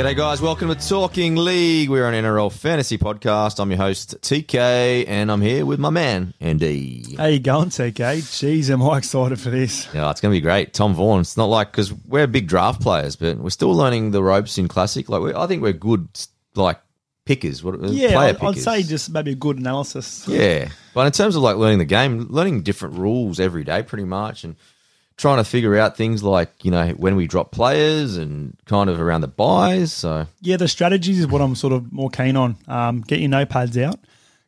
G'day, guys. Welcome to Talking League. We're an NRL fantasy podcast. I'm your host, TK, and I'm here with my man, Andy. How you going, TK? Jeez, am I excited for this. Yeah, it's going to be great. Tom Vaughan. It's not like, because we're big draft players, but we're still learning the ropes in Classic. Like, we, I think we're good, like, pickers. What, uh, Yeah, player I'd, I'd say just maybe a good analysis. Yeah. But in terms of, like, learning the game, learning different rules every day, pretty much, and trying to figure out things like, you know, when we drop players and kind of around the buys. So, Yeah, the strategies is what I'm sort of more keen on. Um, get your notepads out,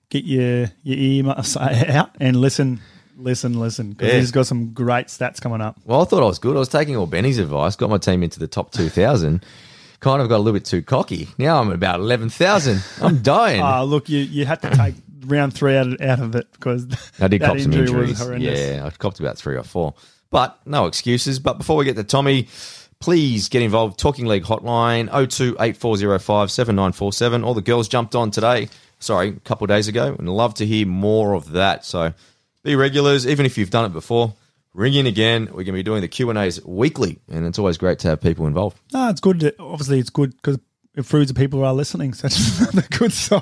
get your your earmuffs out, and listen, listen, listen. Because Yeah. he's got some great stats coming up. Well, I thought I was good. I was taking all Benny's advice, got my team into the top 2,000. kind of got a little bit too cocky. Now I'm about 11,000. I'm dying. Uh, look, you you had to take round three out of, out of it because I did cop some injuries. Yeah, I copped about three or four. But no excuses. But before we get to Tommy, please get involved. Talking League hotline 02 8405 7947. All the girls jumped on today. Sorry, a couple days ago. And love to hear more of that. So be regulars, even if you've done it before. Ring in again. We're going to be doing the Q&As weekly. And it's always great to have people involved. No, it's good. Obviously, it's good because proves that people who are listening. So it's another good sign.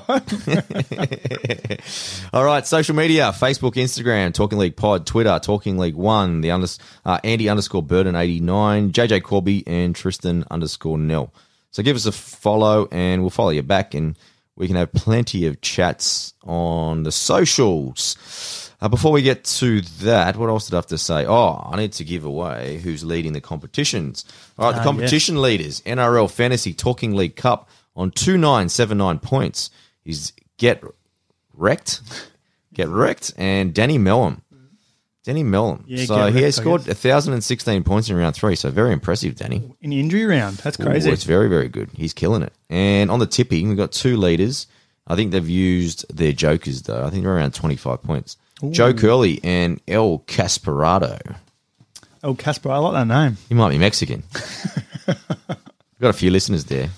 All right, social media: Facebook, Instagram, Talking League Pod, Twitter, Talking League One, the unders uh, Andy underscore Burden eighty nine, JJ Corby, and Tristan underscore Nell. So give us a follow, and we'll follow you back, and we can have plenty of chats on the socials. Uh, before we get to that, what else did I have to say? Oh, I need to give away who's leading the competitions. All right, the Ah, competition leaders: NRL Fantasy Talking League Cup on two nine seven nine points is get wrecked, get wrecked, and Danny Mellum. Danny Mellum. Yeah, so he has scored guess. 1,016 points in round three. So very impressive, Danny. Oh, in the injury round, that's crazy. Ooh, it's very, very good. He's killing it. And on the tipping, we've got two leaders. I think they've used their jokers, though. I think they're around 25 points. Joe Curley and El Casperado. oh, Casper, I like that name. He might be Mexican. got a few listeners there.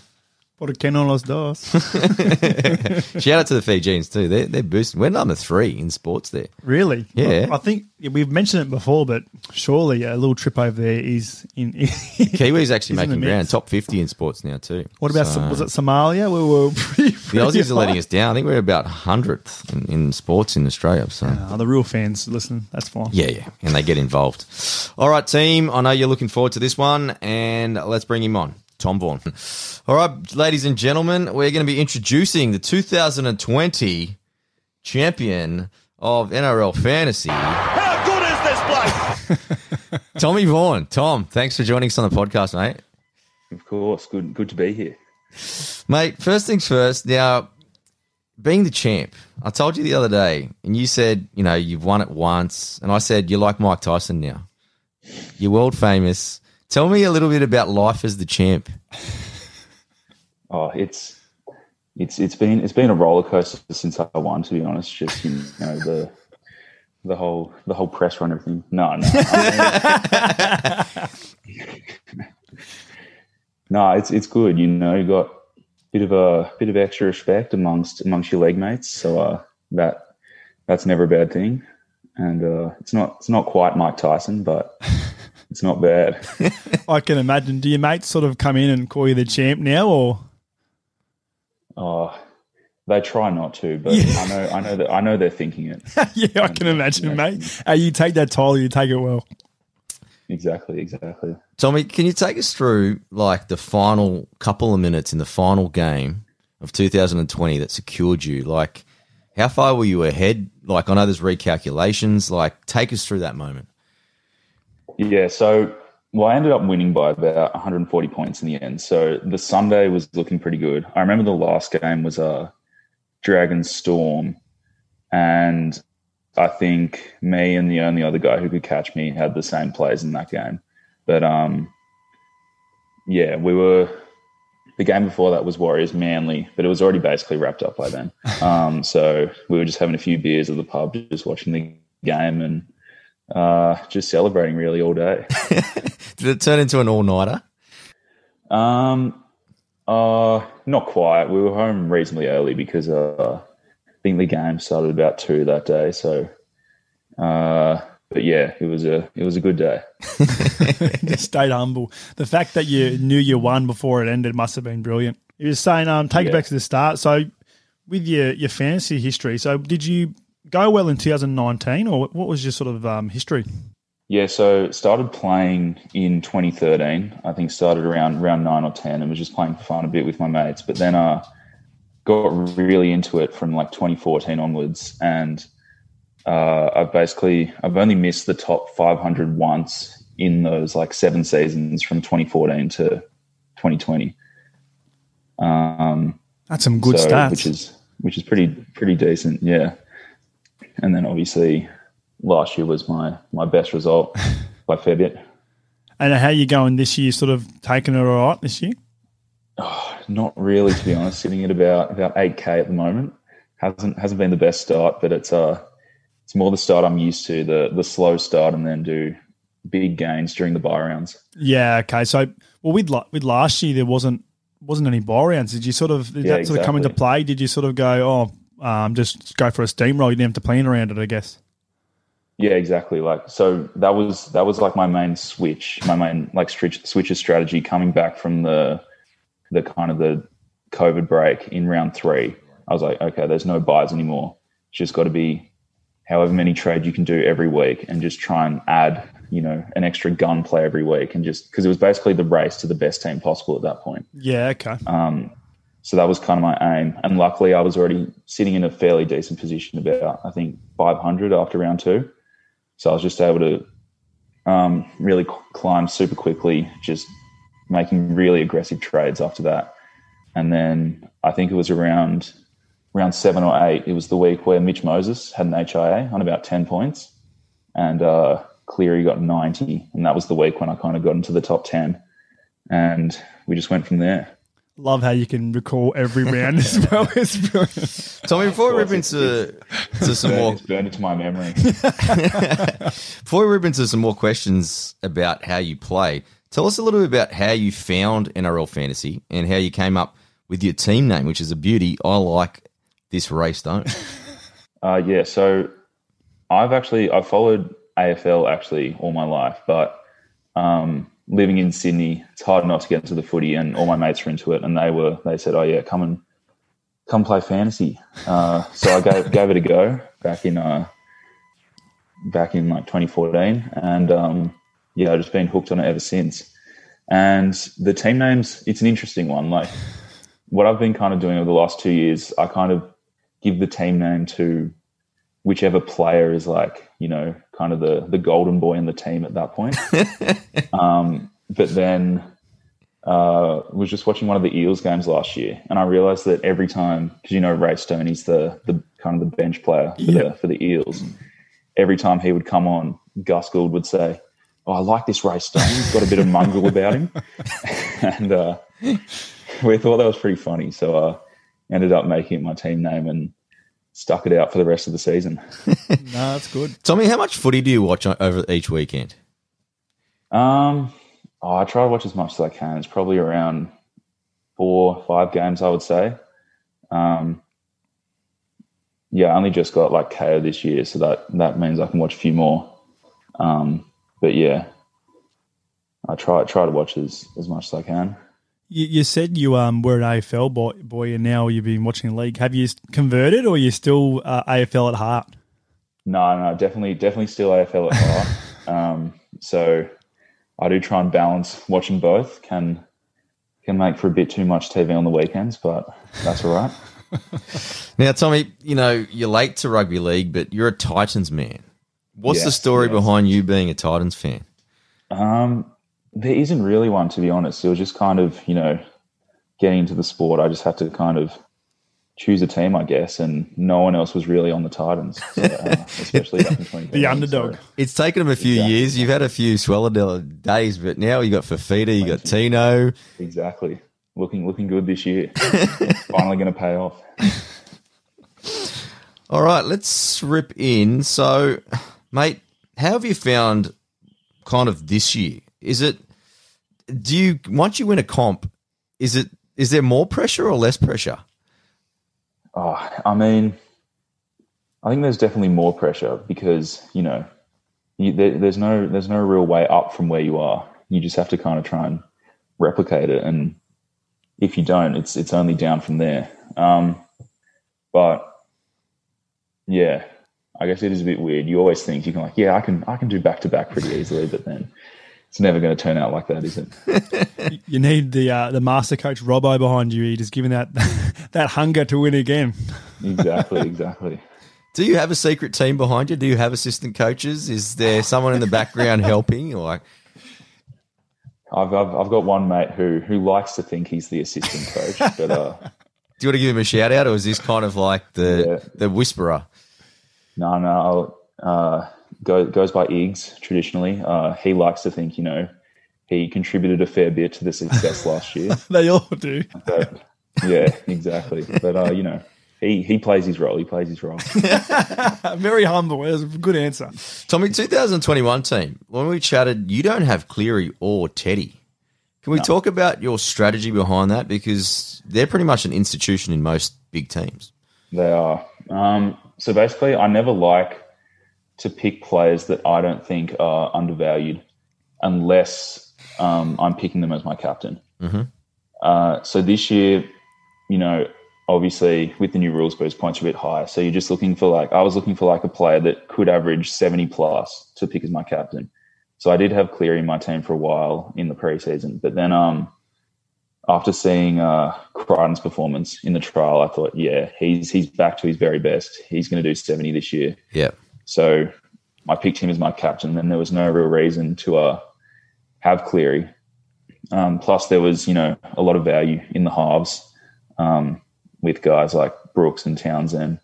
Por que no los dos? Shout out to the Fijians, too. They're, they're boosting. We're number three in sports there. Really? Yeah. I, I think we've mentioned it before, but surely a little trip over there is in. Kiwis actually the making ground, top 50 in sports now, too. what about So- was it Somalia? We were pretty. The pretty Aussies are letting us down. I think we're about 100th in, in sports in Australia. So, Uh, the real fans listen. That's fine. yeah, yeah. And they get involved. All right, team. I know you're looking forward to this one, and let's bring him on. Tom Vaughan. All right, ladies and gentlemen, we're going to be introducing the 2020 champion of NRL Fantasy, How good is this place? Tommy Vaughan. Tom, thanks for joining us on the podcast, mate. Of course, good good to be here. Mate, first things first. Now, being the champ, I told you the other day, and you said, you know, you've won it once, and I said you're like Mike Tyson now. You're world famous. Tell me a little bit about life as the champ. Oh, it's it's it's been it's been a roller coaster since I won. To be honest, just you know the the whole the whole press run, everything. No, no, I mean- no. It's it's good. You know, you got a bit of a bit of extra respect amongst amongst your leg mates. So uh, that that's never a bad thing. And uh, it's not it's not quite Mike Tyson, but it's not bad. I can imagine. Do your mates sort of come in and call you the champ now, or Oh, they try not to, but I know, I know that I know they're thinking it. yeah, I can uh, imagine, mate. Hey, you take that title, you take it well. Exactly, exactly. Tommy, can you take us through like the final couple of minutes in the final game of 2020 that secured you? Like, how far were you ahead? Like, I know there's recalculations. Like, take us through that moment. Yeah, so well, I ended up winning by about 140 points in the end. So the Sunday was looking pretty good. I remember the last game was a uh, Dragon Storm, and I think me and the only other guy who could catch me had the same plays in that game. But um, yeah, we were. The game before that was Warriors Manly, but it was already basically wrapped up by then. Um, so we were just having a few beers at the pub, just watching the game and uh, just celebrating really all day. Did it turn into an all nighter? Um, uh, not quite. We were home reasonably early because uh, I think the game started about two that day. So, uh, but yeah, it was a it was a good day. Just stayed humble. The fact that you knew you won before it ended must have been brilliant. You were saying, um, take it back to the start. So, with your your fantasy history, so did you go well in 2019, or what was your sort of um, history? Yeah, so started playing in 2013. I think started around around nine or ten, and was just playing for fun a bit with my mates. But then uh, got really into it from like 2014 onwards, and uh, I've basically I've only missed the top 500 once in those like seven seasons from 2014 to 2020. Um, That's some good so- stats. which is which is pretty pretty decent, yeah. And then obviously last year was my my best result by a fair bit. and how you going this year? Sort of taking it all right this year? Not really, to be honest. Sitting at about about eight k at the moment hasn't hasn't been the best start, but it's uh it's more the start I'm used to the the slow start and then do big gains during the buy rounds. Yeah. Okay. So, well, with with last year, there wasn't wasn't any buy rounds. Did you sort of did Yeah, that sort of come into play? Did you sort of go, oh, um, just go for a steamroll? You didn't have to plan around it, I guess. Yeah, exactly. Like so that was that was like my main switch, my main like switch switcher strategy coming back from the the kind of the COVID break in round three. I was like, okay, there's no buys anymore. It's just got to be however many trades you can do every week and just try and add, you know, an extra gun play every week and just because it was basically the race to the best team possible at that point. Yeah. Okay. Um, so that was kind of my aim. And luckily, I was already sitting in a fairly decent position, about I think 500 after round two. So I was just able to um, really climb super quickly, just making really aggressive trades after that. And then I think it was around round seven or eight. It was the week where Mitch Moses had an HIA on about 10 points, and uh, Cleary got 90. And that was the week when I kind of got into the top 10. And we just went from there. Love how you can recall every round as well. It's brilliant. Tommy, before we rip course, into to some more It's burned into my memory. Before we rip into some more questions about how you play, tell us a little bit about how you found NRL fantasy and how you came up with your team name, which is a beauty. I like this race, don't? Uh, yeah, so I've actually I've followed AFL actually all my life, but um, living in Sydney, it's hard not to get into the footy, and all my mates were into it, and they were they said, "Oh yeah, come and come play fantasy." Uh, so I gave gave it a go back in uh, back in like 2014, and um, yeah, I've just been hooked on it ever since. And the team names, it's an interesting one. Like what I've been kind of doing over the last two years, I kind of give the team name to whichever player is like, you know, kind of the the golden boy in the team at that point. um, but then uh, was just watching one of the Eels games last year, and I realized that every time, because you know Ray Stoney's the the kind of the bench player for, Yeah. the, for the Eels, every time he would come on, Gus Gould would say, "Oh, I like this Ray Stone. He's got a bit of mongrel about him," and uh, we thought that was pretty funny. So uh, ended up making it my team name and stuck it out for the rest of the season. no, that's good. Tommy, how much footy do you watch over each weekend? Um, oh, I try to watch as much as I can. It's probably around four, five games, I would say. Um, yeah, I only just got like Kayo this year, so that that means I can watch a few more. Um, but yeah, I try try to watch as as much as I can. You, you said you um were an AFL boy, boy, and now you've been watching the league. Have you converted, or are you still uh, AFL at heart? No, no, definitely, definitely still AFL at heart. um, so I do try and balance watching both. Can can make for a bit too much TV on the weekends, but that's all right. Now, Tommy, you know, you're late to rugby league, but you're a Titans man. What's the story yes. behind you being a Titans fan? Um, there isn't really one, to be honest. It was just kind of, you know, getting into the sport. I just had to kind of choose a team, I guess, and no one else was really on the Titans, so, uh, especially back in 20. The underdog. It's taken them a few Exactly. years. You've had a few Swallow days, but now you got Fifita, you got Tino. Exactly. Looking looking good this year. Finally going to pay off. All right, let's rip in. So, mate, how have you found kind of this year? Is it do you once you win a comp, is it is there more pressure or less pressure? Oh, I mean, I think there's definitely more pressure because you know, you, there, there's no there's no real way up from where you are. You just have to kind of try and replicate it, and if you don't, it's it's only down from there. Um, but yeah, I guess it is a bit weird. You always think you can like, yeah, I can I can do back to back pretty easily, but then it's never going to turn out like that, is it? You need the uh, the master coach Robbo behind you. He just giving that that hunger to win again. exactly, exactly. Do you have a secret team behind you? Do you have assistant coaches? Is there someone in the background helping? Or like, I've, I've I've got one mate who who likes to think he's the assistant coach, but uh, do you want to give him a shout out, or is this kind of like the Yeah. the whisperer? no, no, I'll, uh, go, goes by Iggs traditionally. Uh, he likes to think, you know, he contributed a fair bit to the success last year. They all do. But yeah, exactly. But uh, you know, he he plays his role. He plays his role. Very humble. It was a good answer. Tommy, 2021 team. When we chatted, you don't have Cleary or Teddy. Can we talk about your strategy behind that? Because they're pretty much an institution in most big teams. They are. Um, so basically, I never like to pick players that I don't think are undervalued unless um, I'm picking them as my captain. Uh, so this year, you know, obviously with the new rules, boost points are a bit higher. So you're just looking for like, I was looking for like a player that could average 70 plus to pick as my captain. So I did have Cleary in my team for a while in the preseason, but then um, after seeing uh, Crichton's performance in the trial, I thought, yeah, he's he's back to his very best. He's going to do 70 this year. Yeah. So I picked him as my captain, and there was no real reason to uh, have Cleary. Um, plus, there was you know a lot of value in the halves um, with guys like Brooks and Townsend,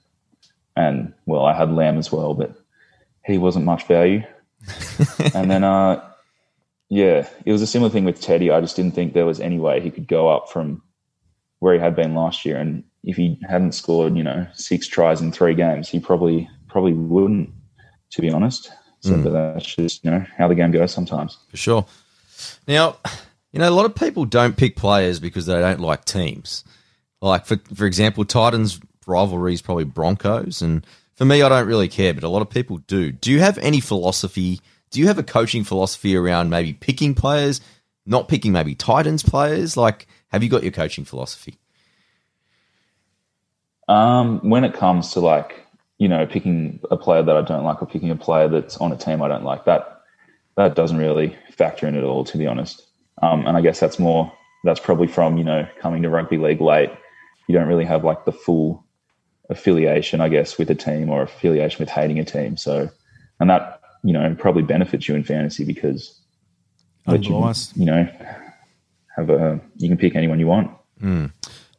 and well, I had Lam as well, but he wasn't much value. and then, uh, yeah, it was a similar thing with Teddy. I just didn't think there was any way he could go up from where he had been last year, and if he hadn't scored, you know, six tries in three games, he probably probably wouldn't, to be honest. So but that's just you know how the game goes sometimes. for sure. Now, you know, a lot of people don't pick players because they don't like teams. Like for for example, Titans rivalry is probably Broncos, and for me, I don't really care, but a lot of people do. Do you have any philosophy? Do you have a coaching philosophy around maybe picking players, not picking maybe Titans players? Like, have you got your coaching philosophy? Um, when it comes to like you know picking a player that I don't like or picking a player that's on a team I don't like, that that doesn't really factor in at all, to be honest. Um, and I guess that's more that's probably from you know coming to rugby league late. You don't really have like the full affiliation, I guess, with a team or affiliation with hating a team. So, and that you know probably benefits you in fantasy because that you, you know have a you can pick anyone you want.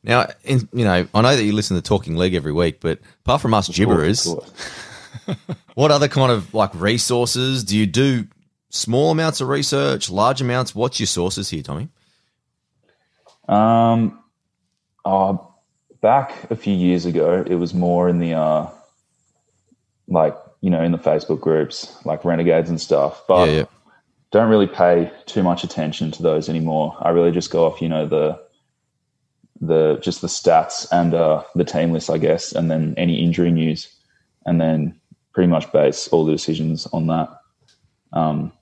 Now, in, you know, I know that you listen to Talking League every week, but apart from us gibberers, Of course. What other kind of like resources do you do? Small amounts of research, large amounts. What's your sources here, Tommy? Um, uh, back a few years ago, it was more in the uh, like you know in the Facebook groups, like renegades and stuff. But Yeah, yeah. don't really pay too much attention to those anymore. I really just go off, you know, the the just the stats and uh, the team list, I guess, and then any injury news, and then pretty much base all the decisions on that. Um,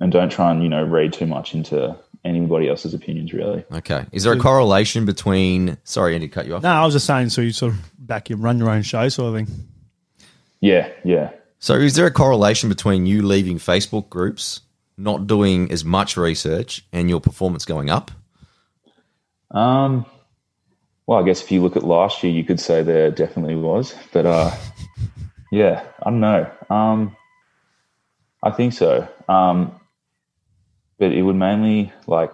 and don't try and you know read too much into anybody else's opinions, really. Okay. Is there a correlation between? Sorry, Andy, cut you off. No, I was just saying, so you sort of back you run your own show, sort of thing. Yeah, yeah. So, is there a correlation between you leaving Facebook groups, not doing as much research, and your performance going up? Um, well, I guess if you look at last year, you could say there definitely was, but uh, yeah, I don't know. Um, I think so. Um, but it would mainly like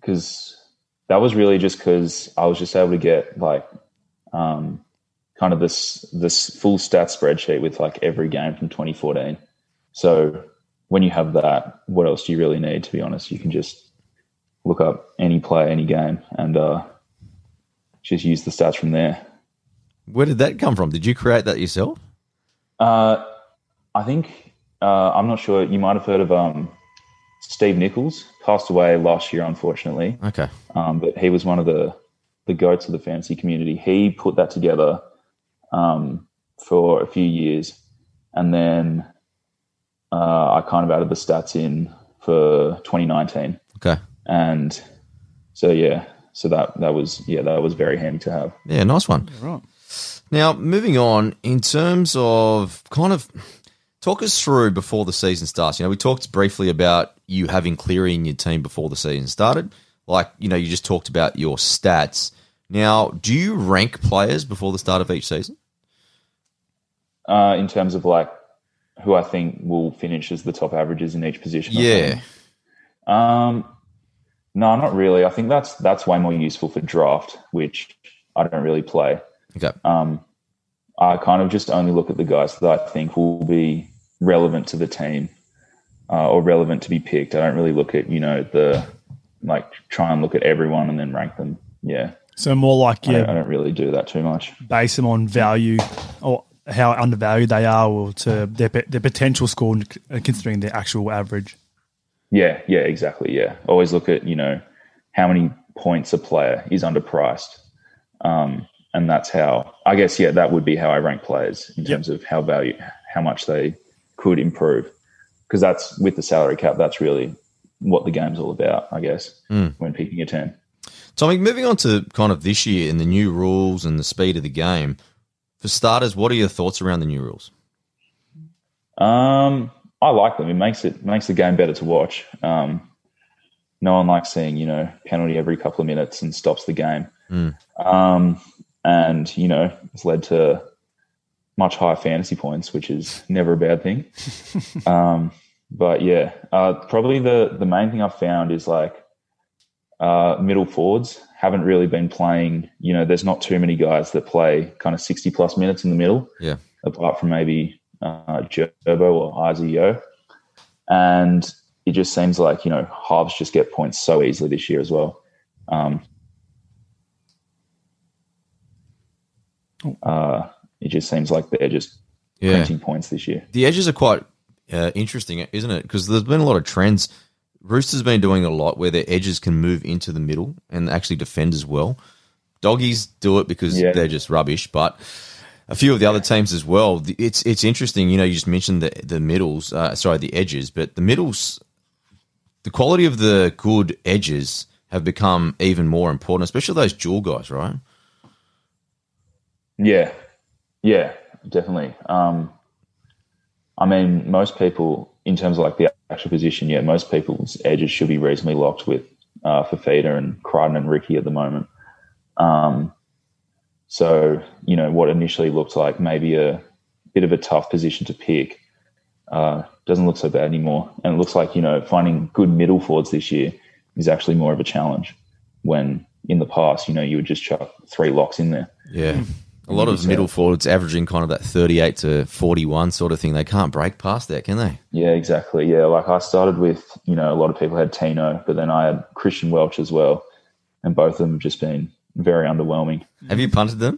because that was really just because I was just able to get like um, kind of this this full stat spreadsheet with like every game from 2014. So when you have that, what else do you really need? To be honest, you can just look up any play, any game, and uh, just use the stats from there. Where did that come from? Did you create that yourself? Uh, I think uh, I'm not sure. You might have heard of um, Steve Nichols passed away last year, unfortunately. Okay. Um, but he was one of the the goats of the fantasy community. He put that together um, for a few years, and then uh, I kind of added the stats in for 2019, Okay. And so yeah, so that that was yeah that was very handy to have. Yeah, nice one. Right. Now, moving on, in terms of kind of talk us through before the season starts. You know, we talked briefly about you having Cleary in your team before the season started. Like, you know, you just talked about your stats. Now, do you rank players before the start of each season? Uh, in terms of like who I think will finish as the top averages in each position. Yeah. Um, no, not really. I think that's that's way more useful for draft, which I don't really play. Okay. Um, I kind of just only look at the guys that I think will be relevant to the team uh, or relevant to be picked. I don't really look at you know the like try and look at everyone and then rank them. Yeah, So more like I, don't, I don't really do that too much. base them on value or how undervalued they are, or to their their potential score, uh, considering their actual average. Yeah, yeah, exactly. Yeah, always look at you know how many points a player is underpriced, um, and that's how I guess yeah that would be how I rank players in Yep. terms of how value how much they could improve because that's with the salary cap. That's really what the game's all about, I guess, when picking a team. Tommy, moving on to kind of this year and the new rules and the speed of the game. For starters, what are your thoughts around the new rules? Um, I like them. It makes it makes the game better to watch. Um, no one likes seeing you know penalty every couple of minutes and stops the game. Um, and you know it's led to much higher fantasy points, which is never a bad thing. um, but yeah, uh, probably the the main thing I've found is like uh, middle forwards haven't really been playing. You know, there's not too many guys that play kind of sixty plus minutes in the middle Yeah. apart from maybe uh, Gerbo or Izio. And it just seems like, you know, halves just get points so easily this year as well. Um, uh, it just seems like they're just Yeah. printing points this year. The edges are quite uh, interesting, isn't it? Because there's been a lot of trends. Rooster's been doing a lot where their edges can move into the middle and actually defend as well. Doggies do it because Yeah. they're just rubbish, but a few of the other teams as well. It's it's interesting. You know, you just mentioned the the middles, uh, sorry, the edges, but the middles, the quality of the good edges have become even more important, especially those dual guys, right? Yeah, yeah, definitely. Um, I mean, most people, in terms of like the actual position, yeah, most people's edges should be reasonably locked with uh, Fifita and Crichton and Ricky at the moment. Um, so, you know, what initially looked like maybe a bit of a tough position to pick uh, doesn't look so bad anymore. And it looks like, you know, finding good middle forwards this year is actually more of a challenge when in the past, you know, you would just chuck three locks in there. Yeah. A lot of middle forwards averaging kind of that 38 to 41 sort of thing. They can't break past that, can they? Yeah, exactly. Yeah, like I started with, you know, a lot of people had Tino, but then I had Christian Welch as well. And both of them have just been very underwhelming. Have you punted them?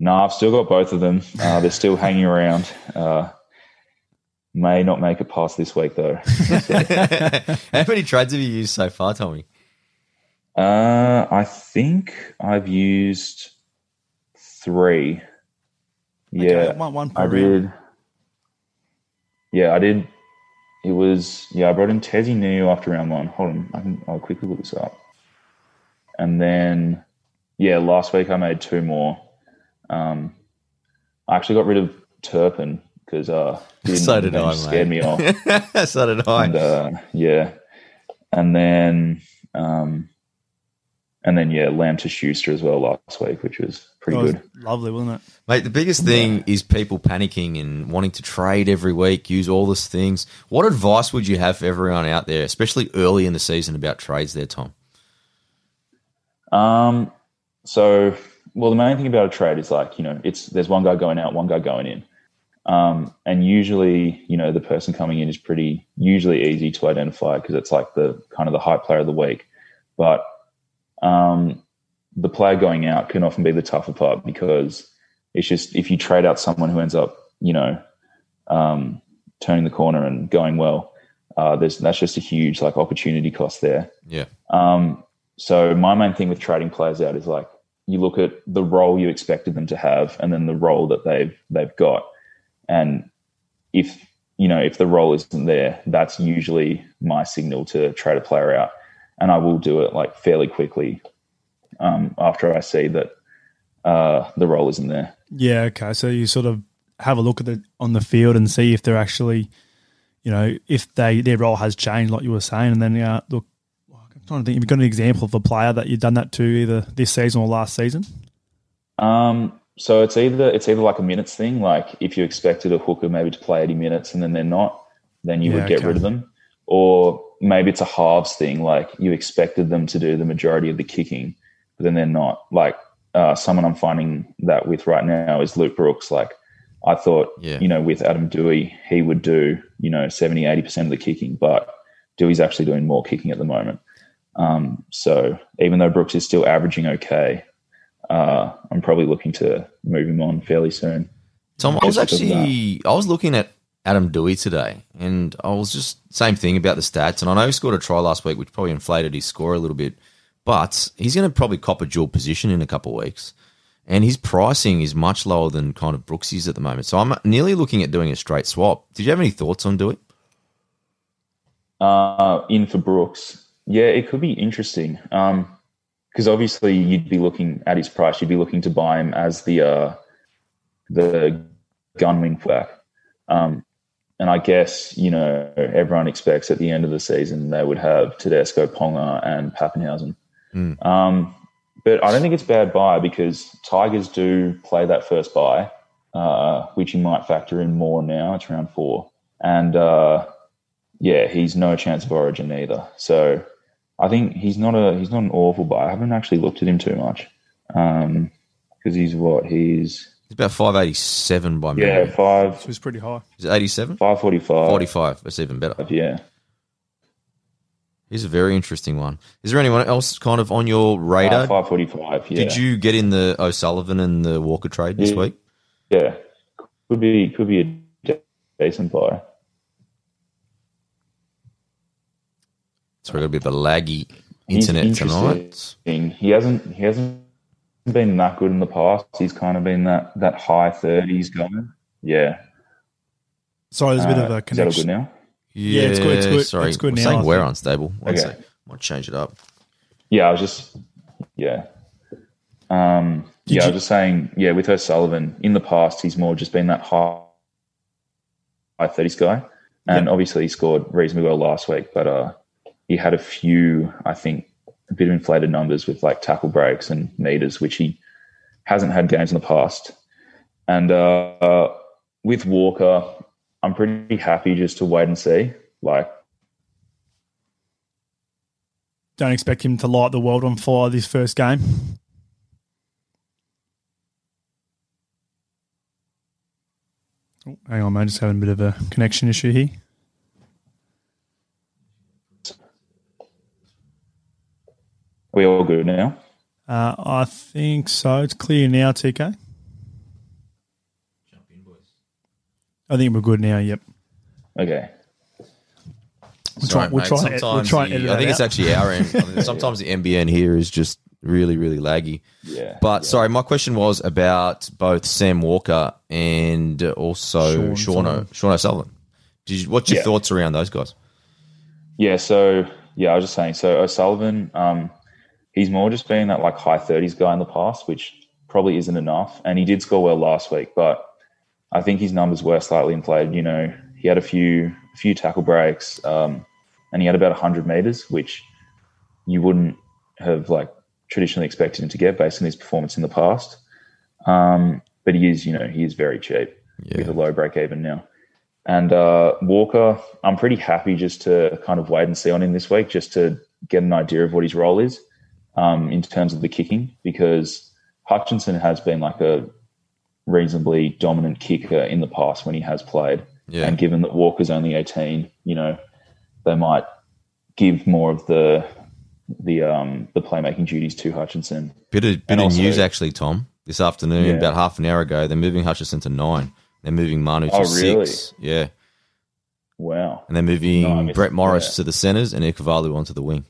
No, I've still got both of them. Uh, they're still hanging around. Uh, may not make it past this week, though. How many trades have you used so far, Tommy? Uh, I think I've used three. Yeah, Okay, one, one per I round. did. Yeah, I did. It was yeah. I brought in Tezzy New after round one. Hold on, I can. I'll quickly look this up. And then, yeah, last week I made two more. Um, I actually got rid of Turpin because uh, didn't- So did I, just mate. Scared me off. so did I. and uh, yeah, and then um, and then yeah, Lam to Schuster as well last week, which was pretty That was good. lovely, wasn't it? Mate, the biggest thing is people panicking and wanting to trade every week, use all these things. What advice would you have for everyone out there, especially early in the season, about trades there, Tom? Um, so, well, the main thing about a trade is like, you know, it's there's one guy going out, one guy going in. Um, and usually, you know, the person coming in is pretty usually easy to identify because it's like the kind of the hype player of the week. But um, the player going out can often be the tougher part because it's just if you trade out someone who ends up, you know, um, turning the corner and going well, uh, there's that's just a huge like opportunity cost there. Yeah. Um, so my main thing with trading players out is like you look at the role you expected them to have, and then the role that they've they've got, and if you know if the role isn't there, that's usually my signal to trade a player out, and I will do it like fairly quickly um, after I see that uh, the role isn't there. Yeah, okay. So you sort of have a look at it on the field and see if they're actually, you know, if they their role has changed, like you were saying, and then uh, look. I'm trying to think. Have you got an example of a player that you've done that to either this season or last season? Um, so it's either it's either like a minutes thing, like if you expected a hooker maybe to play 80 minutes and then they're not, then you Yeah, would get okay. rid of them. Or maybe it's a halves thing, like you expected them to do the majority of the kicking, but then they're not. Like uh, someone I'm finding that with right now is Luke Brooks. Like I thought, Yeah. you know, with Adam Doueihi, he would do, you know, 70, 80% of the kicking, but Doueihi's actually doing more kicking at the moment. Um, so even though Brooks is still averaging okay, uh, I'm probably looking to move him on fairly soon. Tom, I was Just because of actually I was looking at Adam Doueihi today, and I was just same thing about the stats. And I know he scored a try last week, which probably inflated his score a little bit. But he's going to probably cop a dual position in a couple of weeks, and his pricing is much lower than kind of Brooksy's at the moment. So I'm nearly looking at doing a straight swap. Did you have any thoughts on Doueihi? Uh, in for Brooks, yeah, it could be interesting. Um, because obviously you'd be looking at his price, you'd be looking to buy him as the uh, the gun wing back. Um, and I guess you know everyone expects at the end of the season they would have Tedesco, Ponga, and Papenhuyzen. Mm. Um, but I don't think it's a bad buy because Tigers do play that first buy, uh, which you might factor in more now. It's round four, and uh, yeah, he's no chance of Origin either. So I think he's not a he's not an awful buy. I haven't actually looked at him too much um, because he's what he's He's about five eighty seven by me. yeah five It was pretty high. Is it eighty seven? five forty five Forty five. That's even better. yeah. He's a very interesting one. Is there anyone else kind of on your radar? Uh, five forty five. Yeah. Did you get in the O'Sullivan and the Walker trade this Yeah. week? Yeah, could be could be a de- decent buy. So we're going to be a bit of a laggy internet tonight. interesting. He hasn't he hasn't been that good in the past. He's kind of been that that high thirties going. Yeah. Sorry, there's a bit of Uh, a Is that all connection. good now? Yeah, it's good, it's good, Sorry, it's good I'm now, saying we're unstable. One Okay. sec. Might change it up. Yeah, I was just yeah. Um, Did yeah, I was just saying, yeah, with O'Sullivan, in the past, he's more just been that high, high 30s guy. And obviously, he scored reasonably well last week, but uh, he had a few, I think, a bit of inflated numbers with like tackle breaks and meters, which he hasn't had games in the past. And uh, with Walker, I'm pretty happy just to wait and see. Like, Don't expect him to light the world on fire this first game. Oh, hang on, mate. Just having a bit of a connection issue here. We all good now? Uh, I think so. It's clear now, TK. Jump in, boys. I think we're good now. Yep. Okay. We'll try, we'll mate. try, and- we'll Sometimes try and the- edit I think that it's out. actually our end. I think Sometimes the NBN here is just really, really laggy. Yeah. But sorry, my question was about both Sam Walker and also Sean Sean, Sullivan. Sean O'Sullivan. Did you, what's your Yeah. thoughts around those guys? Yeah, so yeah, I was just saying. So O'Sullivan, um, he's more just been that like high thirties guy in the past, which probably isn't enough. And he did score well last week, but I think his numbers were slightly inflated. You know, he had a few a few tackle breaks, um, and he had about hundred meters, which you wouldn't have like traditionally expected him to get based on his performance in the past. Um, but he is, you know, he is very cheap with a low break even now. And uh, Walker, I'm pretty happy just to kind of wait and see on him this week, just to get an idea of what his role is um, in terms of the kicking, because Hutchison has been like a reasonably dominant kicker in the past when he has played. Yeah. And given that Walker's only 18, you know, they might give more of the the um, the playmaking duties to Hutchison. Bit of, bit And of also- news actually, Tom. This afternoon, Yeah. about half an hour ago, they're moving Hutchison to nine. They're moving Manu to Oh, really? six. Yeah. Wow. and they're moving No, Brett Morris yeah. to the centres and Ikavalu onto the wing.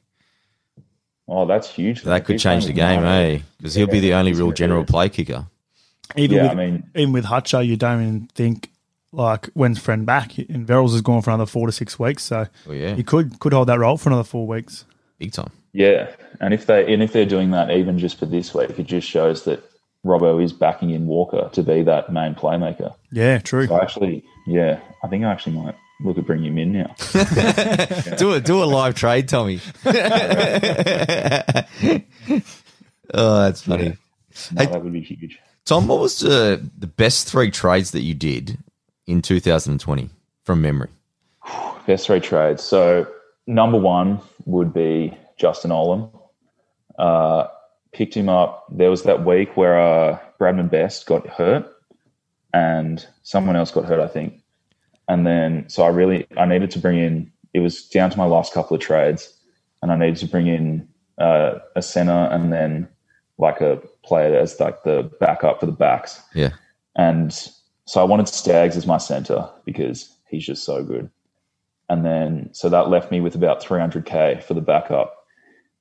Oh, that's huge. That could change the game, eh? Because he'll be the only real general play kicker. Even Yeah, with, I mean, even with Hutcher, you don't even think like when's friend back, and Verrills is gone for another four to six weeks, so Oh yeah, he could could hold that role for another four weeks. big time. yeah. And if they and if they're doing that even just for this week, it just shows that Robbo is backing in Walker to be that main playmaker. Yeah, true. So actually, yeah, I think I actually might look at bringing him in now. Do it. Do a live trade, Tommy. oh, that's funny. No, that would be huge. Tom, what was the the best three trades that you did in 2020 from memory? Best three trades. So number one would be Justin Olam. Uh, picked him up. There was that week where uh, Bradman Best got hurt, and someone else got hurt, I think. And then, so I really I needed to bring in. It was down to my last couple of trades, and I needed to bring in uh, a center and then like a player as like the backup for the backs. Yeah, And so I wanted Staggs as my center because he's just so good. And then, so that left me with about 300K for the backup.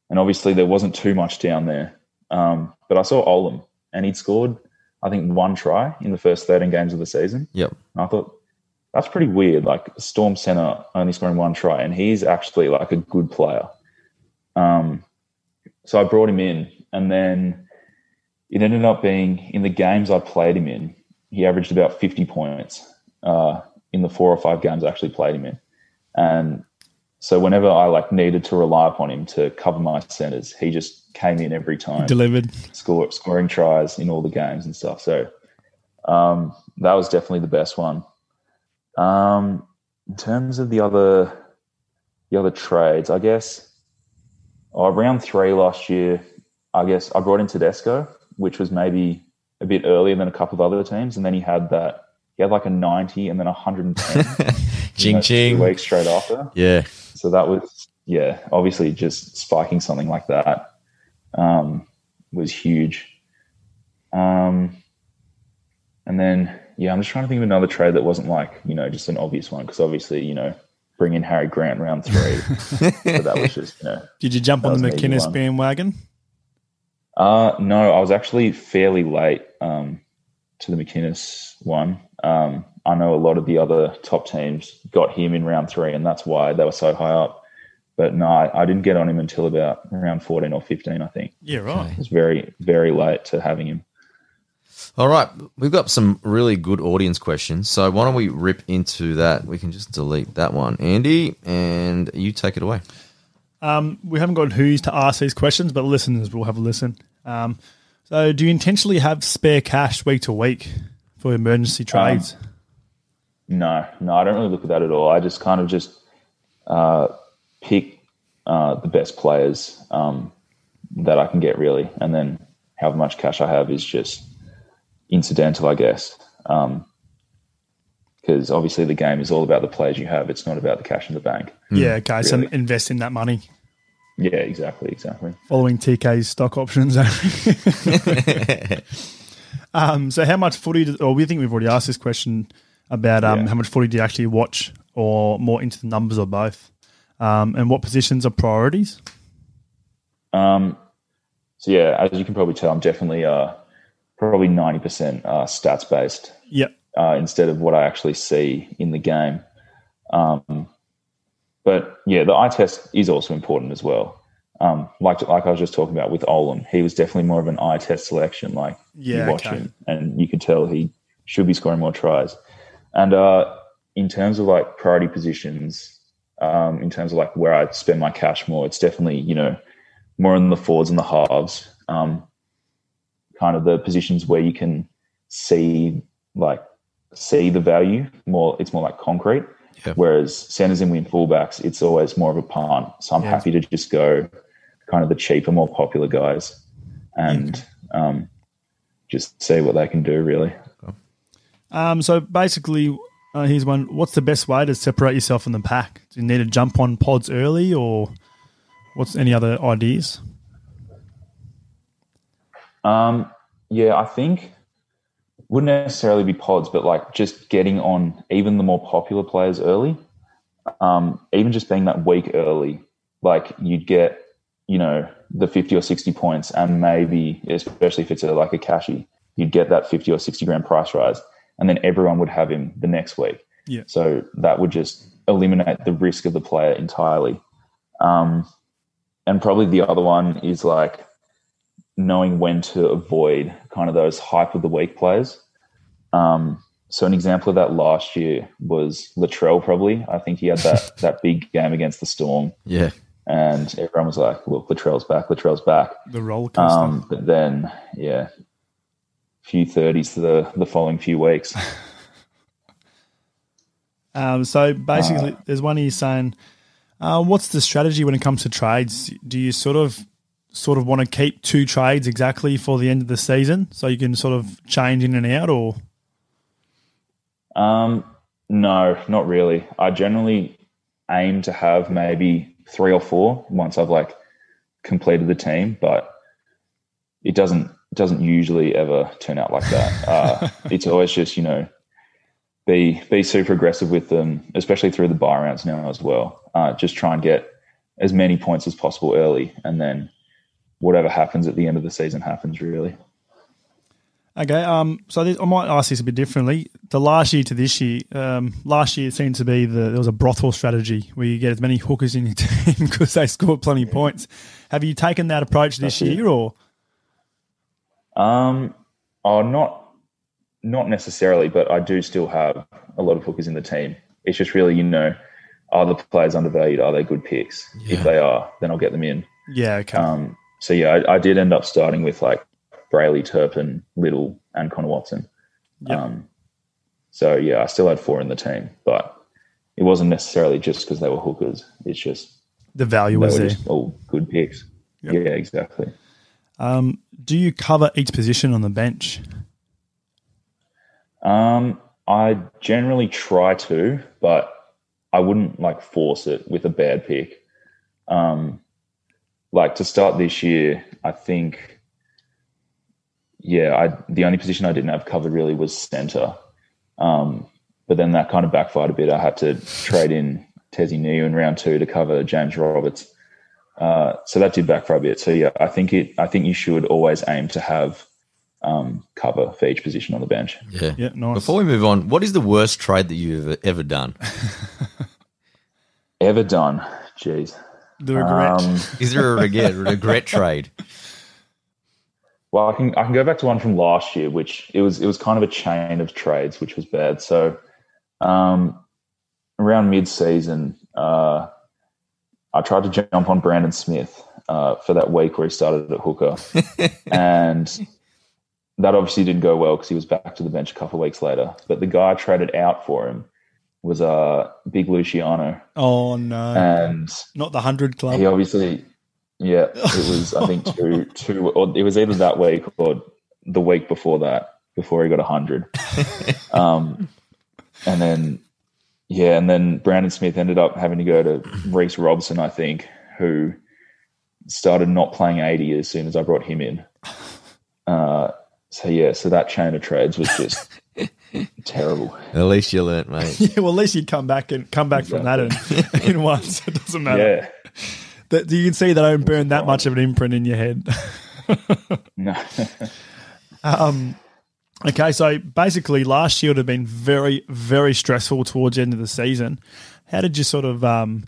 And obviously, there wasn't too much down there. Um, but I saw Olam and he'd scored, I think, one try in the first 13 games of the season. yep. And I thought, that's pretty weird. Like, Storm center only scoring one try. And he's actually like a good player. Um, so I brought him in. And then it ended up being in the games I played him in, he averaged about 50 points uh, in the four or five games I actually played him in. And so whenever I like needed to rely upon him to cover my centers, he just came in every time, Delivered. score, scoring tries in all the games and stuff. So um, that was definitely the best one. Um, in terms of the other, the other trades, I guess, oh, round three last year, I guess I brought in Tedesco, which was maybe a bit earlier than a couple of other teams, and then he had that. He had like a ninety and then a hundred and ten. Ching ching. Weeks straight after. Yeah, So that was, yeah, obviously just spiking something like that um, was huge. Um, and then, yeah, I'm just trying to think of another trade that wasn't like, you know, just an obvious one because obviously, you know, bring in Harry Grant round three. so that was just, you know. Did you jump on the was McInnes bandwagon? Uh, no, I was actually fairly late um, to the McInnes one. Um, I know a lot of the other top teams got him in round three, and that's why they were so high up. But no, I, I didn't get on him until about round 14 or 15, I think. Yeah, right. It was very, very late to having him. All right, we've got some really good audience questions. So why don't we rip into that? We can just delete that one, Andy, and you take it away. Um, we haven't got who's to ask these questions, but listeners will have a listen. Um, so, do you intentionally have spare cash week to week for emergency trades? No, no, I don't really look at that at all. I just kind of just uh, pick uh, the best players um, that I can get, really, and then however much cash I have is just incidental, I guess. Because obviously the game is all about the players you have; it's not about the cash in the bank. yeah, okay. So, invest in that money. Yeah, exactly, exactly. Following TK's stock options. um, so, how much footy? Do, or we think we've already asked this question about um, Yeah. how much footy do you actually watch, or more into the numbers or both? Um, and what positions are priorities? Um, so yeah, as you can probably tell, I'm definitely uh, probably ninety percent uh, stats based. Yep. uh, instead of what I actually see in the game. Um, but yeah, the eye test is also important as well. Um, like like I was just talking about with Olam, he was definitely more of an eye test selection. Like Yeah, you watch okay. him, and you could tell he should be scoring more tries. And uh, in terms of like priority positions, um, in terms of like where I spend my cash more, it's definitely you know more in the forwards and the halves. Um, kind of the positions where you can see like see the value more it's more like concrete Yeah. whereas centers and wing fullbacks it's always more of a punt so i'm Yeah. happy to just go kind of the cheaper more popular guys and um, just see what they can do really Um, so basically, uh, here's one. What's the best way to separate yourself from the pack? Do you need to jump on pods early, or what's any other ideas? Um, yeah, I think wouldn't necessarily be pods, but like just getting on even the more popular players early. um, even just being that week early, like you'd get, you know, the 50 or 60 points and maybe, especially if it's a, like a cashy, you'd get that 50 or 60 grand price rise. And then everyone would have him the next week. Yeah. So that would just eliminate the risk of the player entirely. Um, and probably the other one is like knowing when to avoid kind of those hype of the week players. Um, so an example of that last year was Latrell. Probably, I think he had that that big game against the Storm, Yeah. and everyone was like, "Look, Latrell's back. Latrell's back." The roller coaster. Um, but then, yeah, few thirties to the the following few weeks. Um, so basically, there's one here saying, uh, "What's the strategy when it comes to trades? Do you sort of sort of want to keep two trades exactly for the end of the season, so you can sort of change in and out, or Um, no, not really. I generally aim to have maybe three or four once I've like completed the team, but it doesn't doesn't usually ever turn out like that. Uh, it's always just you know be be super aggressive with them, especially through the bye rounds now as well. Uh, just try and get as many points as possible early, and then whatever happens at the end of the season happens. Really. Okay, um, so this, I might ask this a bit differently. The last year to this year, um, last year it seemed to be the there was a brothel strategy where you get as many hookers in your team because they scored plenty of points. Have you taken that approach this That's it. year, or Um, oh, not not necessarily, but I do still have a lot of hookers in the team. It's just really, you know, are the players undervalued? Are they good picks? Yeah. If they are, then I'll get them in. yeah, okay, Um, so yeah, I, I did end up starting with like Brailey, Turpin, Little, and Connor Watson. Yep. Um, so yeah, I still had four in the team, but it wasn't necessarily just because they were hookers. It's just the value was there. all good picks. Yep. Yeah, exactly. Um, do you cover each position on the bench? Um, I generally try to, but I wouldn't like force it with a bad pick. Um, like to start this year, I think, yeah, I the only position I didn't have covered really was center. Um, but then that kind of backfired a bit. I had to trade in Tesi Niu in round two to cover James Roberts. Uh, so that did backfire a bit. So yeah, I think it. I think you should always aim to have um, cover for each position on the bench. Yeah. Yeah, nice. Before we move on, what is the worst trade that you've ever, ever done? Ever done? Jeez. The regret. Um, Is there a regret, regret trade? well, I can I can go back to one from last year, which it was it was kind of a chain of trades, which was bad. So, um, around mid season, uh, I tried to jump on Brandon Smith uh, for that week where he started at hooker, and that obviously didn't go well because he was back to the bench a couple of weeks later. But the guy I traded out for him was uh, Big Luciano, oh no, and not the hundred club. he obviously, yeah, it was I think two, two, or it was either that week or the week before that, before he got a hundred. um, and then, yeah, and then Brandon Smith ended up having to go to Reece Robson, I think, who started not playing eighty as soon as I brought him in. Uh, so yeah, so that chain of trades was just terrible. At least you learnt, mate. Yeah, well, at least you'd come back and come back from that in, in one, so it doesn't matter. Yeah, That, you can see they don't burn that much of an imprint in your head. no. Um, okay, so basically, last year would have been very, very stressful towards the end of the season. How did you sort of, um,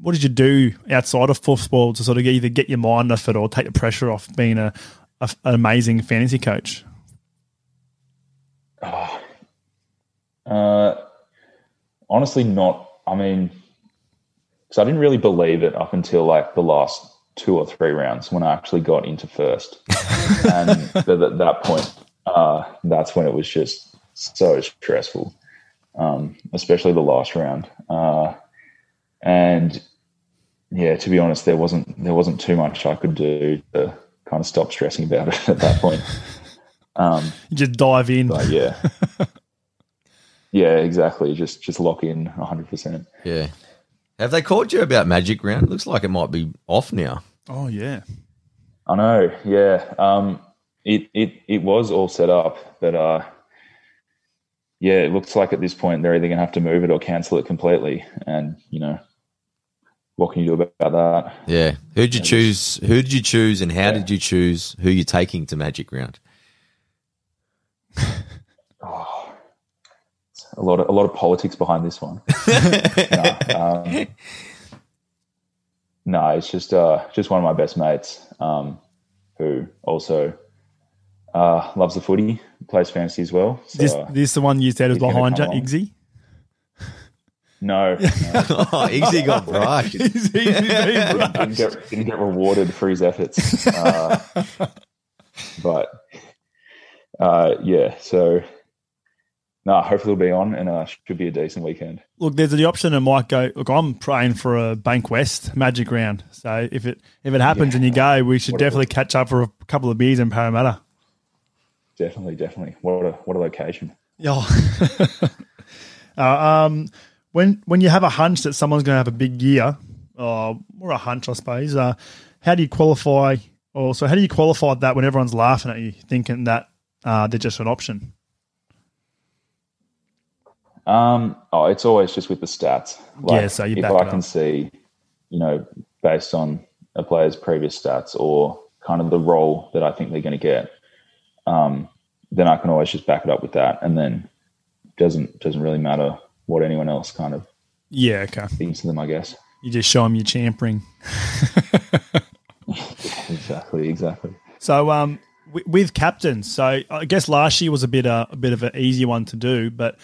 what did you do outside of football to sort of either get your mind off it or take the pressure off being a, a an amazing fantasy coach? Uh, honestly, not. I mean, because I didn't really believe it up until like the last two or three rounds when I actually got into first, and at that, that point, uh, that's when it was just so stressful, um, especially the last round. Uh, and yeah, to be honest, there wasn't there wasn't too much I could do to kind of stop stressing about it at that point. Um, You just dive in. yeah. Yeah, exactly. Just just lock in 100%. Yeah. Have they called you about Magic Round? It Looks like it might be off now. Oh yeah, I know. Yeah. Um it it it was all set up, but uh yeah, it looks like at this point they're either going to have to move it or cancel it completely. And you know, what can you do about that? Yeah. Who'd you choose? Who did you choose, and how Yeah. did you choose who you're taking to Magic Round? A lot of a lot of politics behind this one. no, um, no, it's just uh, just one of my best mates um, who also uh, loves the footy, plays fantasy as well. So, This this the one you said was behind you. Iggsy. no, no oh, Iggsy got. Iggsy being didn't, get, didn't get rewarded for his efforts. Uh, but uh, yeah, so no, hopefully it'll be on and uh, should be a decent weekend. Look, there's the option it might go. Look, I'm praying for a Bankwest Magic Round. So if it if it happens and you go, we should definitely catch up for a couple of beers in Parramatta. Definitely, definitely. What a what a location. Yeah. uh, um, when when you have a hunch that someone's going to have a big year, uh, or a hunch, I suppose. Uh, how do you qualify? Or so how do you qualify that when everyone's laughing at you, thinking that uh, they're just an option? Um, oh, it's always just with the stats. Like, Yeah, so you if I can up. see, you know, based on a player's previous stats or kind of the role that I think they're going to get, um, then I can always just back it up with that, and then doesn't doesn't really matter what anyone else kind of Yeah, okay. thinks of them. I guess. You just show them your champ ring. Exactly. Exactly. So, um, with, with captains, so I guess last year was a bit uh, a bit of an easier one to do. But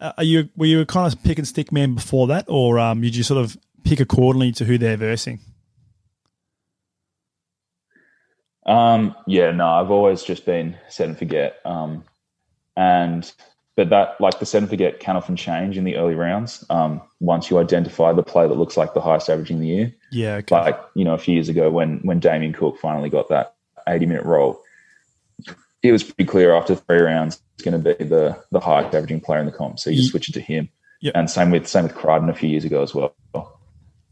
uh, are you were you a kind of pick and stick man before that, or um, did you sort of pick accordingly to who they're versing? Um, yeah, no, I've always just been set and forget. Um, and but that like the set and forget can often change in the early rounds. Um, once you identify the play that looks like the highest average in the year, Yeah, okay. like you know a few years ago when when Damien Cook finally got that 80 minute role, it was pretty clear after three rounds going to be the the highest averaging player in the comp. So you just switch it to him. Yep. And same with same with Crichton a few years ago as well.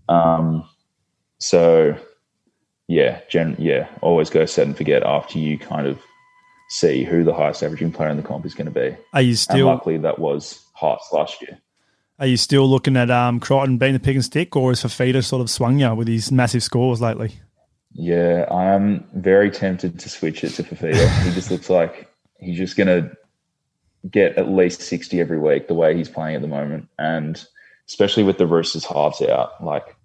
Um, so yeah, gen, yeah, always go set and forget after you kind of see who the highest averaging player in the comp is going to be. Are you and still luckily that was Hearts last year. are you still looking at um Crichton being the pick and stick, or is Fifita sort of swung you with his massive scores lately? Yeah, I am very tempted to switch it to Fifita. he just looks like he's just going to get at least 60 every week the way he's playing at the moment. And especially with the Roosters halves out, like,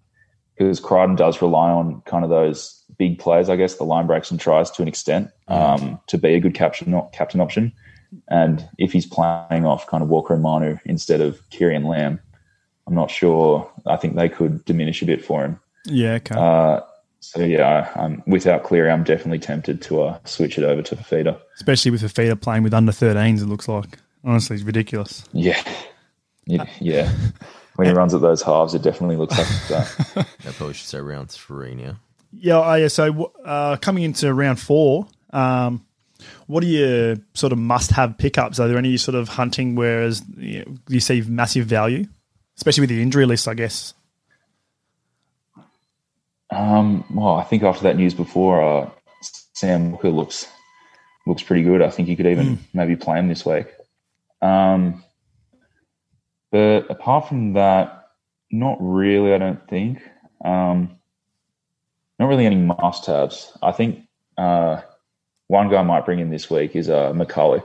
because Crichton does rely on kind of those big plays, I guess, the line breaks and tries to an extent um, to be a good captain, not captain option. And if he's playing off kind of Walker and Manu instead of Keary and Lam, I'm not sure. I think they could diminish a bit for him. Yeah, okay. Uh, so yeah, I'm, without Cleary, I'm definitely tempted to uh, switch it over to Fifita. Especially with Fifita playing with under 13s, it looks like. Honestly, it's ridiculous. Yeah, yeah. yeah. When he runs at those halves, it definitely looks like that. I probably should say round three now. Yeah, oh, yeah. So uh, coming into round four, um, what are your sort of must-have pickups? Are there any sort of hunting whereas you, know, you see massive value, especially with the injury list? I guess. Um, well, I think after that news before, uh, Sam Walker looks looks pretty good. I think you could even maybe play him this week. Um, but apart from that, not really. I don't think. Um, not really any must-haves. I think uh, one guy I might bring in this week is uh, McCulloch,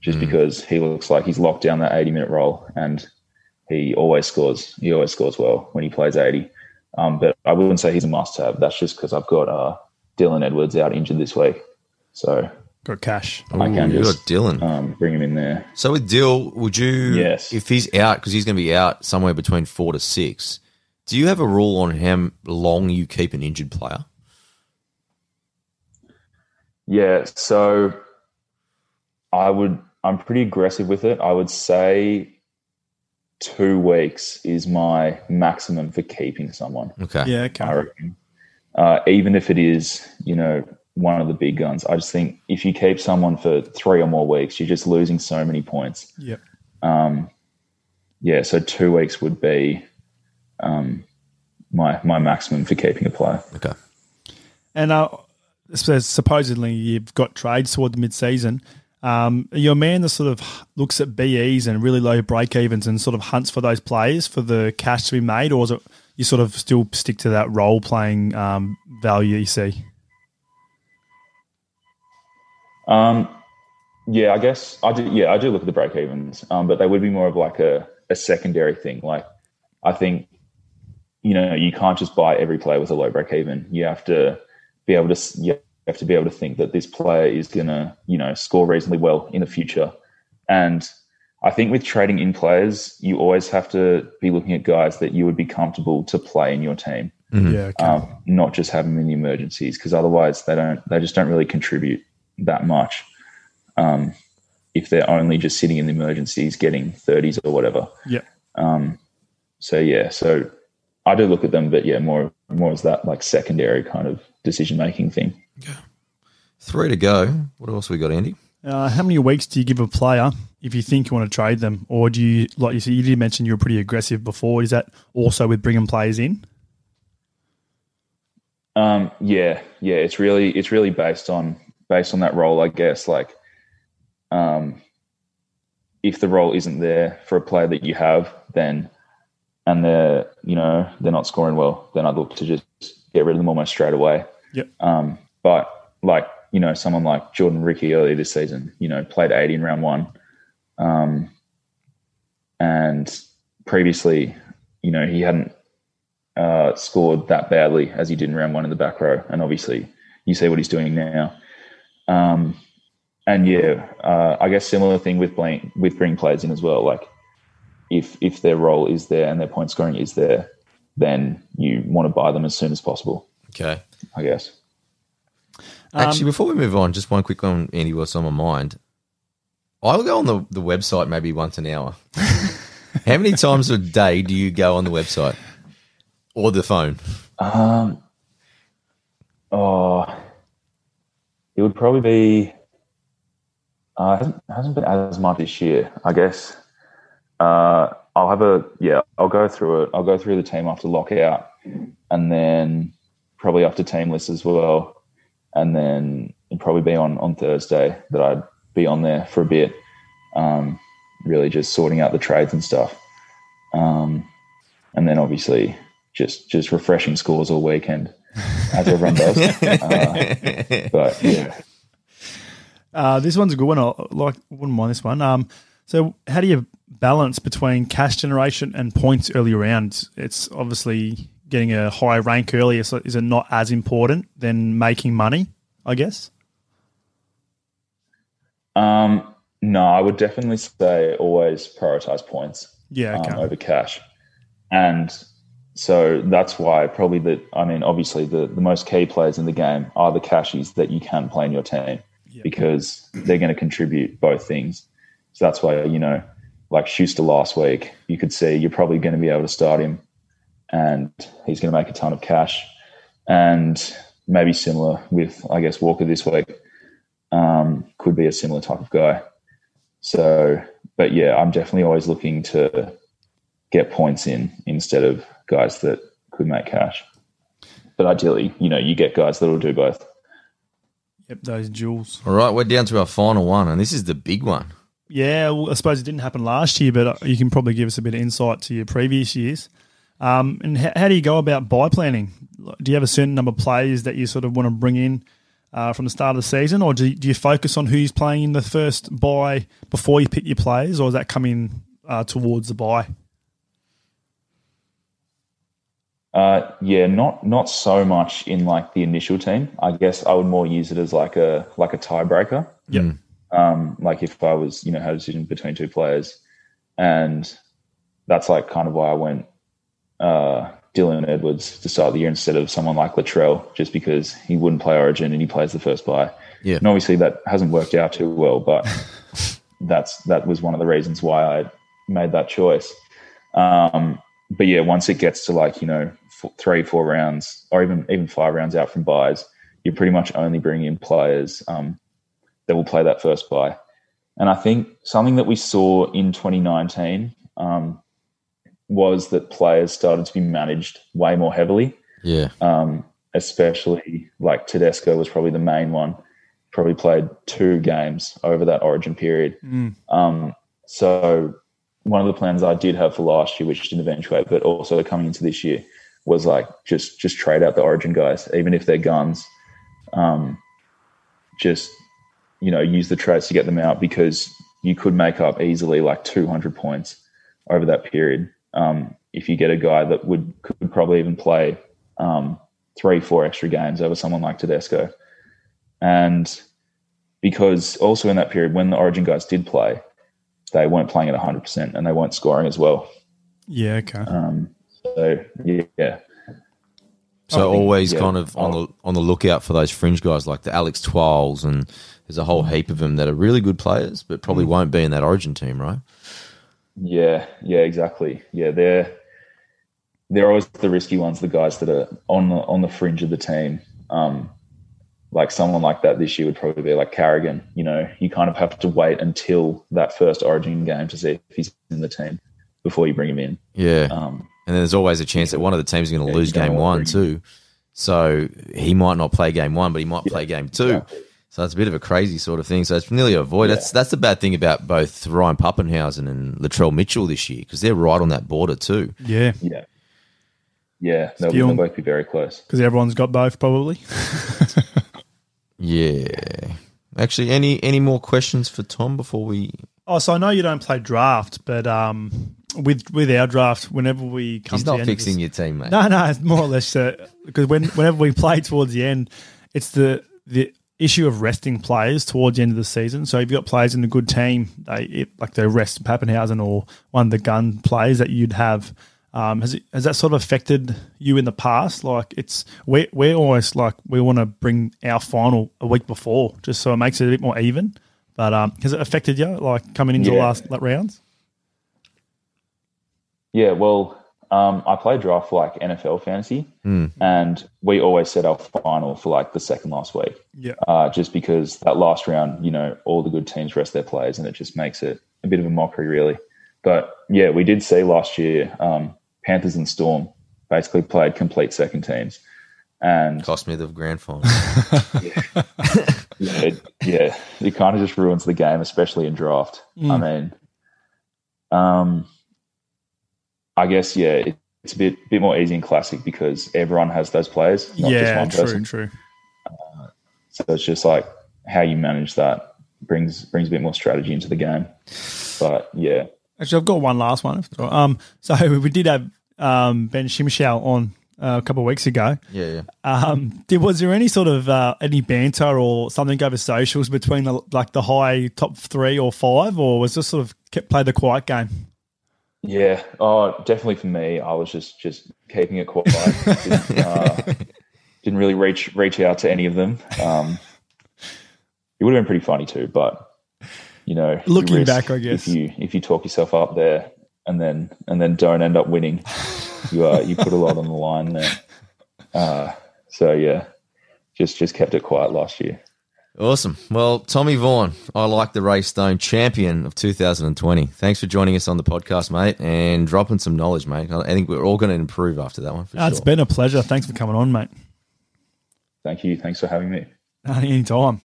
just because he looks like he's locked down that eighty-minute role, and he always scores. He always scores well when he plays eighty. Um, but I wouldn't say he's a must-have. That's just because I've got uh, Dylan Edwards out injured this week, so Got cash. I can Ooh, you got just Dylan. um, bring him in there. So with Dill, would you? Yes. If he's out, because he's going to be out somewhere between four to six. Do you have a rule on how long you keep an injured player? Yeah, so I would. I'm pretty aggressive with it. I would say two weeks is my maximum for keeping someone. Okay. Yeah, I okay. reckon. Uh, even if it is, you know, one of the big guns, I just think if you keep someone for three or more weeks, you're just losing so many points. Yep. Um, yeah, so two weeks would be um, my my maximum for keeping a player. Okay. And uh, supposedly you've got trades toward the mid-season. Um, you a man that sort of looks at BEs and really low break evens and sort of hunts for those plays for the cash to be made, or is it you sort of still stick to that role playing um, value you see? Um, yeah, I guess I do. Yeah, I do look at the break evens, um, but they would be more of like a, a secondary thing. Like, I think, you know, you can't just buy every player with a low break even. You have to be able to, have to be able to think that this player is going to, you know, score reasonably well in the future. And I think with trading in players, you always have to be looking at guys that you would be comfortable to play in your team, Yeah, okay. um, not just have them in the emergencies, because otherwise they don't, they just don't really contribute that much. Um, if they're only just sitting in the emergencies, getting 30s or whatever. yeah. Um, so yeah, so I do look at them, but yeah, more more as that like secondary kind of decision making thing. Three to go. What else we got, Andy? Uh, how many weeks do you give a player if you think you want to trade them, or do you like you said you did mention you were pretty aggressive before? Is that also with bringing players in? Um, yeah, yeah, it's really it's really based on based on that role, I guess. Like, um, if the role isn't there for a player that you have, then and they're you know they're not scoring well, then I'd look to just get rid of them almost straight away. Yep. Um, but like you know someone like Jordan Riki earlier this season, you know played 80 in round one, um, and previously, you know he hadn't uh, scored that badly as he did in round one in the back row, and obviously you see what he's doing now. Um, and yeah, uh, I guess similar thing with blank, with bringing players in as well. Like if if their role is there and their point scoring is there, then you want to buy them as soon as possible. Okay. I guess. Actually, before we move on, just one quick one, Andy, what's on my mind. I'll go on the, the website maybe once an hour. How many times a day do you go on the website or the phone? Um, oh, it would probably be. Uh, it hasn't, hasn't been as much this year, I guess. Uh, I'll have a yeah. I'll go through it. I'll go through the team after lockout, and then probably after team list as well, and then it'd probably be on on Thursday that I'd be on there for a bit, um, really just sorting out the trades and stuff, um, and then obviously just just refreshing scores all weekend, as everyone does. uh, but yeah, Uh, this one's a good one. I like wouldn't mind this one. Um, so how do you balance between cash generation and points early rounds? It's obviously getting a high rank early. So is it not as important than making money? I guess. um, no, I would definitely say always prioritize points. Yeah. Okay. um, over cash. And so that's why probably the I mean, obviously the, the most key players in the game are the cashies that you can play in your team because they're going to contribute both things. So that's why, you know, like Schuster last week, you could see you're probably going to be able to start him and he's going to make a ton of cash. And maybe similar with, I guess, Walker this week um, could be a similar type of guy. So, but yeah, I'm definitely always looking to get points in instead of guys that could make cash. But ideally, you know, you get guys that will do both. Yep. Those jewels. All right, we're down to our final one, and this is the big one. Yeah, well, I suppose it didn't happen last year, but uh, you can probably give us a bit of insight to your previous years. Um, and how, how do you go about bye planning? Do you have a certain number of players that you sort of want to bring in uh, from the start of the season, or do you, do you focus on who's playing in the first bye before you pick your players, or is that coming uh, towards the bye? Uh, yeah, not not so much in like the initial team. I guess I would more use it as like a like a tiebreaker. Yeah. Um, like if I was, you know, had a decision between two players, and that's like kind of why I went uh, Dylan Edwards to start the year instead of someone like Latrell, just because he wouldn't play Origin and he plays the first bye. Yeah. And obviously that hasn't worked out too well, but that's that was one of the reasons why I made that choice. Um, but yeah, once it gets to like you know f- three, four rounds, or even even five rounds out from byes, you're pretty much only bringing in players um, that will play that first bye. And I think something that we saw in 2019 um, was that players started to be managed way more heavily Yeah. um, especially like Tedesco was probably the main one. probably played two games over that Origin period. Um, so one of the plans I did have for last year, which didn't eventuate, but also coming into this year, was like just just trade out the Origin guys, even if they're guns. Um, just you know use the trades to get them out because you could make up easily like 200 points over that period um, if you get a guy that would could probably even play um, three four extra games over someone like Tedesco and because also in that period when the origin guys did play they weren't playing at 100% and they weren't scoring as well Yeah, okay. um, so yeah So think- always yeah, kind of on the on the lookout for those fringe guys like the Alex Twals and there's a whole heap of them that are really good players, but probably Mm. won't be in that Origin team, right? Yeah, yeah, exactly. Yeah, they're they're always the risky ones, the guys that are on the on the fringe of the team. Um, like someone like that this year would probably be like Carrigan. You know, you kind of have to wait until that first Origin game to see if he's in the team before you bring him in. Yeah. Um, and then there's always a chance that one of the teams is going to Yeah, lose game one too. So he might not play game one, but he might play game two. exactly. So it's a bit of a crazy sort of thing. So it's nearly a void. That's that's the bad thing about both Ryan Papenhuyzen and Latrell Mitchell this year because they're right on that border too. Yeah, Yeah, yeah, they'll, Skill. they'll both be very close. because everyone's got both probably. Yeah. Actually, any any more questions for Tom before we? Oh, so I know you don't play draft, but um, with with our draft, whenever we come He's to the not end of fixing this- your team, mate. No, no, it's more or less because when whenever we play towards the end, it's the the issue of resting players towards the end of the season. So if you've got players in a good team, they it, like they rest Papenhuyzen or one of the gun players that you'd have. Um, has it, has that sort of affected you in the past? Like it's we're we're almost like we want to bring our final a week before, just so it makes it a bit more even. But um, has it affected you like coming into the last like, rounds? Yeah, well, um, I play draft for like NFL fantasy, Hmm. and we always set our final for like the second last week. Yeah. uh, just because that last round, you know, all the good teams rest their players, and it just makes it a bit of a mockery, really. But yeah, we did see last year um, Panthers and Storm basically played complete second teams, and Cost me the grand final. yeah, it, yeah, it kind of just ruins the game, especially in draft. I mean, um, I guess yeah, it, it's a bit bit more easy in classic because everyone has those players, not yeah, just one true, person. true. So it's just like how you manage that brings brings a bit more strategy into the game. But yeah, Actually, I've got one last one. Um, so we did have um, Ben Shimshal on uh, a couple of weeks ago. yeah, yeah. Um, did, was there any sort of uh, any banter or something over socials between the like the high top three or five, or was this sort of kept play the quiet game? Yeah. Oh, definitely for me, I was just just keeping it quiet. didn't, uh, didn't really reach reach out to any of them. Um, it would have been pretty funny too, but you know, you Looking risk back, I guess. if you if you talk yourself up there and then and then don't end up winning, you uh, you put a lot on the line there. Uh, so yeah, just just kept it quiet last year. Awesome. Well, Tommy Vaughan, I like the Ray Stone champion of 2020. Thanks for joining us on the podcast, mate, and dropping some knowledge, mate. I think we're all going to improve after that one for Uh, It's sure. been a pleasure. Thanks for coming on, mate. Thank you. Thanks for having me. Anytime.